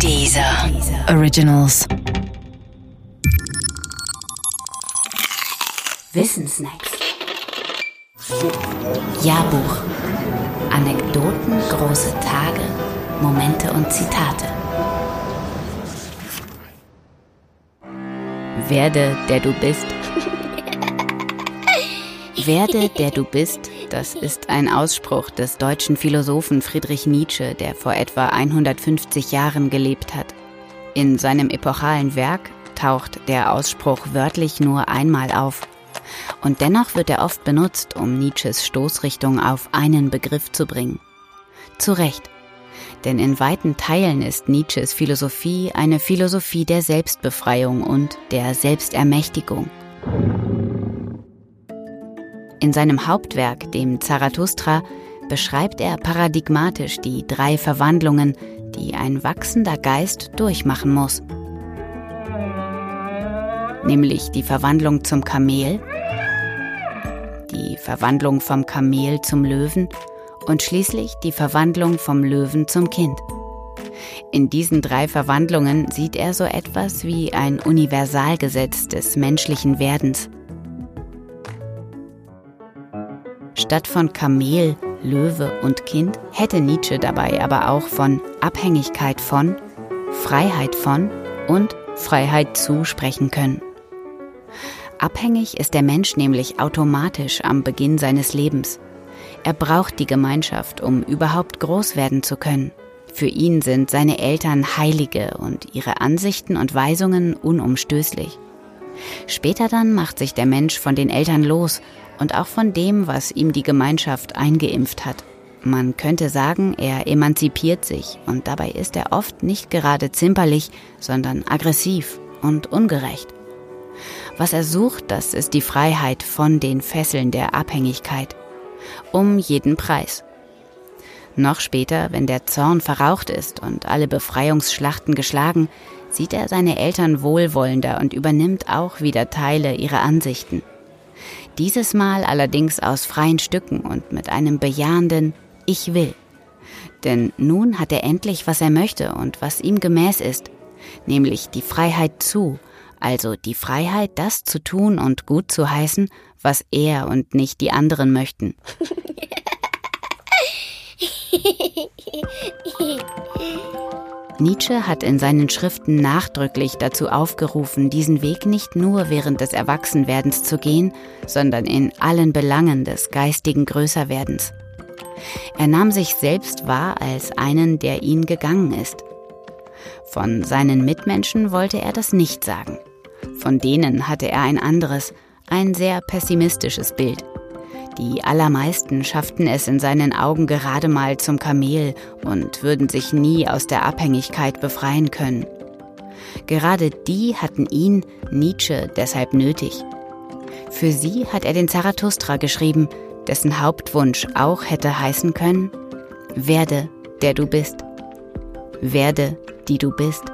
Dieser Originals. Wissensnacks. Jahrbuch. Anekdoten, große Tage, Momente und Zitate. Werde, der du bist. Werde, der du bist, das ist ein Ausspruch des deutschen Philosophen Friedrich Nietzsche, der vor etwa 150 Jahren gelebt hat. In seinem epochalen Werk taucht der Ausspruch wörtlich nur einmal auf. Und dennoch wird er oft benutzt, um Nietzsches Stoßrichtung auf einen Begriff zu bringen. Zu Recht. Denn in weiten Teilen ist Nietzsches Philosophie eine Philosophie der Selbstbefreiung und der Selbstermächtigung. In seinem Hauptwerk, dem Zarathustra, beschreibt er paradigmatisch die drei Verwandlungen, die ein wachsender Geist durchmachen muss. Nämlich die Verwandlung zum Kamel, die Verwandlung vom Kamel zum Löwen und schließlich die Verwandlung vom Löwen zum Kind. In diesen drei Verwandlungen sieht er so etwas wie ein Universalgesetz des menschlichen Werdens. Statt von Kamel, Löwe und Kind hätte Nietzsche dabei aber auch von Abhängigkeit von, Freiheit von und Freiheit zu sprechen können. Abhängig ist der Mensch nämlich automatisch am Beginn seines Lebens. Er braucht die Gemeinschaft, um überhaupt groß werden zu können. Für ihn sind seine Eltern Heilige und ihre Ansichten und Weisungen unumstößlich. Später dann macht sich der Mensch von den Eltern los und auch von dem, was ihm die Gemeinschaft eingeimpft hat. Man könnte sagen, er emanzipiert sich und dabei ist er oft nicht gerade zimperlich, sondern aggressiv und ungerecht. Was er sucht, das ist die Freiheit von den Fesseln der Abhängigkeit. Um jeden Preis. Noch später, wenn der Zorn verraucht ist und alle Befreiungsschlachten geschlagen, sieht er seine Eltern wohlwollender und übernimmt auch wieder Teile ihrer Ansichten. Dieses Mal allerdings aus freien Stücken und mit einem bejahenden Ich will. Denn nun hat er endlich, was er möchte und was ihm gemäß ist, nämlich die Freiheit zu, also die Freiheit, das zu tun und gut zu heißen, was er und nicht die anderen möchten. Nietzsche hat in seinen Schriften nachdrücklich dazu aufgerufen, diesen Weg nicht nur während des Erwachsenwerdens zu gehen, sondern in allen Belangen des geistigen Größerwerdens. Er nahm sich selbst wahr als einen, der ihn gegangen ist. Von seinen Mitmenschen wollte er das nicht sagen. Von denen hatte er ein anderes, ein sehr pessimistisches Bild. Die allermeisten schafften es in seinen Augen gerade mal zum Kamel und würden sich nie aus der Abhängigkeit befreien können. Gerade die hatten ihn, Nietzsche, deshalb nötig. Für sie hat er den Zarathustra geschrieben, dessen Hauptwunsch auch hätte heißen können, werde, der du bist. Werde, die du bist.